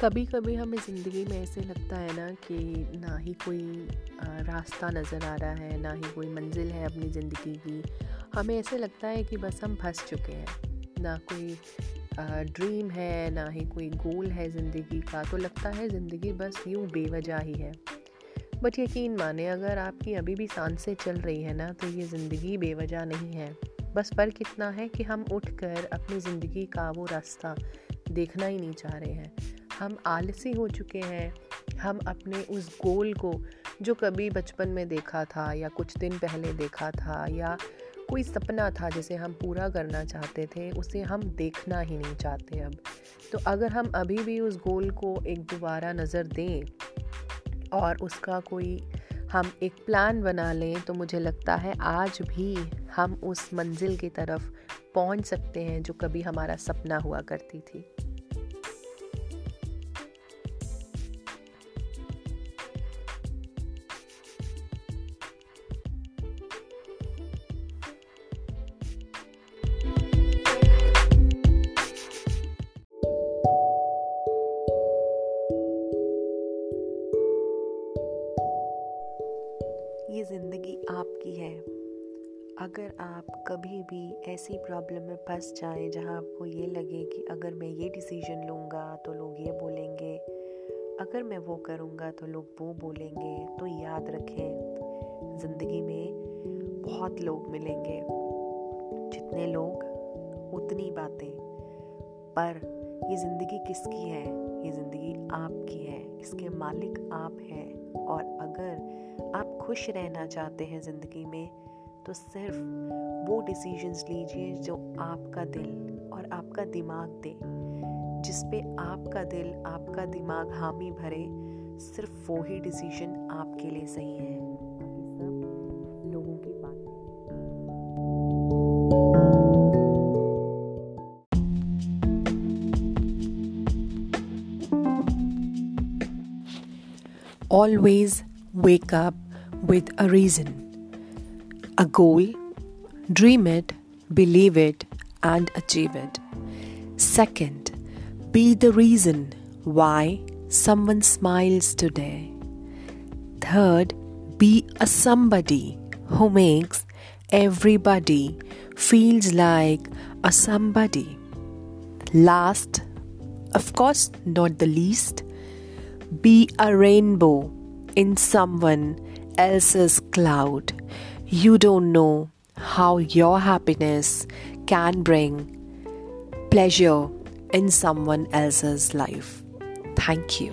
कभी कभी हमें ज़िंदगी में ऐसे लगता है ना कि ना ही कोई रास्ता नज़र आ रहा है, ना ही कोई मंजिल है अपनी ज़िंदगी की। हमें ऐसे लगता है कि बस हम फंस चुके हैं। ना कोई ड्रीम है, ना ही कोई गोल है ज़िंदगी का तो लगता है ज़िंदगी बस यूँ बेवजह ही है। बट यकीन माने, अगर आपकी अभी भी साँसें चल रही है ना तो ये ज़िंदगी बेवजह नहीं है। बस फ़र्क इतना है कि हम उठकर अपनी ज़िंदगी का वो रास्ता देखना ही नहीं चाह रहे हैं। हम आलसी हो चुके हैं। हम अपने उस गोल को, जो कभी बचपन में देखा था, या कुछ दिन पहले देखा था, या कोई सपना था, जिसे हम पूरा करना चाहते थे, उसे हम देखना ही नहीं चाहते अब। तो अगर हम अभी भी उस गोल को एक दोबारा नज़र दें, और उसका कोई हम एक प्लान बना लें तो मुझे लगता है आज भी हम उस मंजिल की तरफ़ पहुँच सकते हैं, जो कभी हमारा सपना हुआ करती थी। ये ज़िंदगी आपकी है। अगर आप कभी भी ऐसी प्रॉब्लम में फंस जाएँ जहाँ आपको ये लगे कि अगर मैं ये डिसीज़न लूँगा तो लोग ये बोलेंगे, अगर मैं वो करूँगा तो लोग वो बोलेंगे तो याद रखें, ज़िंदगी में बहुत लोग मिलेंगे। जितने लोग, उतनी बातें। पर ये ज़िंदगी किसकी है? ये ज़िंदगी आपकी है। इसके मालिक आप हैं। और अगर आप खुश रहना चाहते हैं ज़िंदगी में तो सिर्फ़ वो डिसीजंस लीजिए जो आपका दिल और आपका दिमाग दे। जिस पे आपका दिल, आपका दिमाग हामी भरे, सिर्फ़ वो ही डिसीज़न आपके लिए सही है। always wake up with a reason, a goal, dream it, believe it, and achieve it. Second, be the reason why someone smiles today. Third, be a somebody who makes everybody feels like a somebody. Last, of course, not the least, be a rainbow in someone else's cloud. You don't know how your happiness can bring pleasure in someone else's life. Thank you.